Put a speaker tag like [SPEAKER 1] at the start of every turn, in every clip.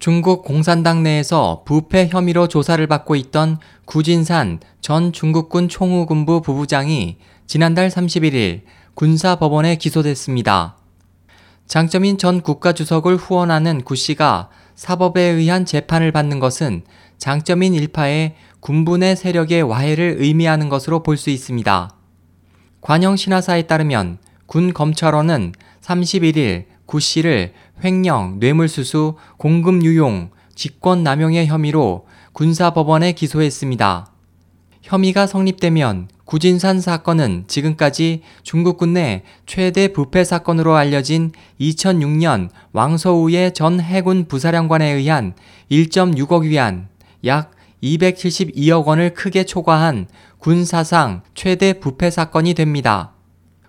[SPEAKER 1] 중국 공산당 내에서 부패 혐의로 조사를 받고 있던 구진산 전 중국군 총우군부 부부장이 지난달 31일 군사법원에 기소됐습니다. 장점인 전 국가주석을 후원하는 구 씨가 사법에 의한 재판을 받는 것은 장점인 일파의 내 세력의 와해를 의미하는 것으로 볼 수 있습니다. 관영 신화사에 따르면 군 검찰원은 31일 구 씨를 횡령, 뇌물수수, 공금유용, 직권남용의 혐의로 군사법원에 기소했습니다. 혐의가 성립되면 구진산 사건은 지금까지 중국군 내 최대 부패 사건으로 알려진 2006년 왕서우의 전 해군 부사령관에 의한 1.6억 위안, 약 272억 원을 크게 초과한 군사상 최대 부패 사건이 됩니다.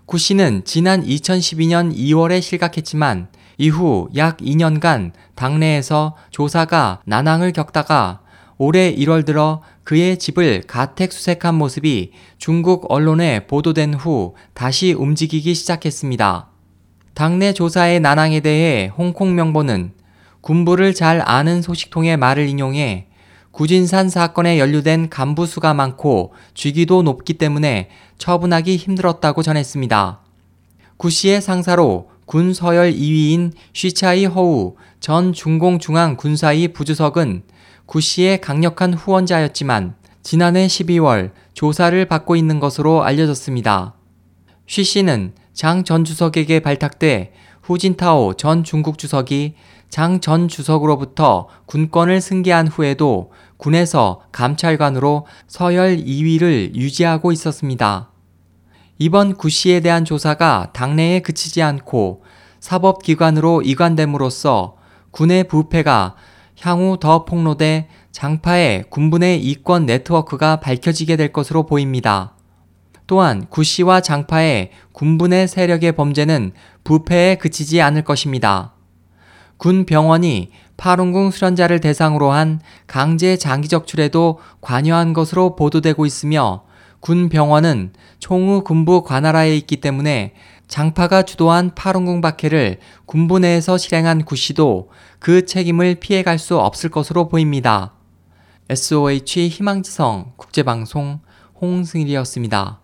[SPEAKER 1] 구 씨는 지난 2012년 2월에 실각했지만 이후 약 2년간 당내에서 조사가 난항을 겪다가 올해 1월 들어 그의 집을 가택 수색한 모습이 중국 언론에 보도된 후 다시 움직이기 시작했습니다. 당내 조사의 난항에 대해 홍콩 명보는 군부를 잘 아는 소식통의 말을 인용해 구진산 사건에 연루된 간부 수가 많고 쥐기도 높기 때문에 처분하기 힘들었다고 전했습니다. 구 씨의 상사로 군 서열 2위인 쉬차이 허우 전 중공중앙 군사위 부주석은 구 씨의 강력한 후원자였지만 지난해 12월 조사를 받고 있는 것으로 알려졌습니다. 쉬 씨는 장 전 주석에게 발탁돼 후진타오 전 중국 주석이 장 전 주석으로부터 군권을 승계한 후에도 군에서 감찰관으로 서열 2위를 유지하고 있었습니다. 이번 구 씨에 대한 조사가 당내에 그치지 않고 사법기관으로 이관됨으로써 군의 부패가 향후 더 폭로돼 장파의 군분의 이권 네트워크가 밝혀지게 될 것으로 보입니다. 또한 구 씨와 장파의 군분의 세력의 범죄는 부패에 그치지 않을 것입니다. 군 병원이 파룬궁 수련자를 대상으로 한 강제 장기 적출에도 관여한 것으로 보도되고 있으며 군 병원은 총우 군부 관할하에 있기 때문에 장파가 주도한 파룬궁 박해를 군부 내에서 실행한 구 씨도 그 책임을 피해갈 수 없을 것으로 보입니다. SOH 희망지성 국제방송 홍승일이었습니다.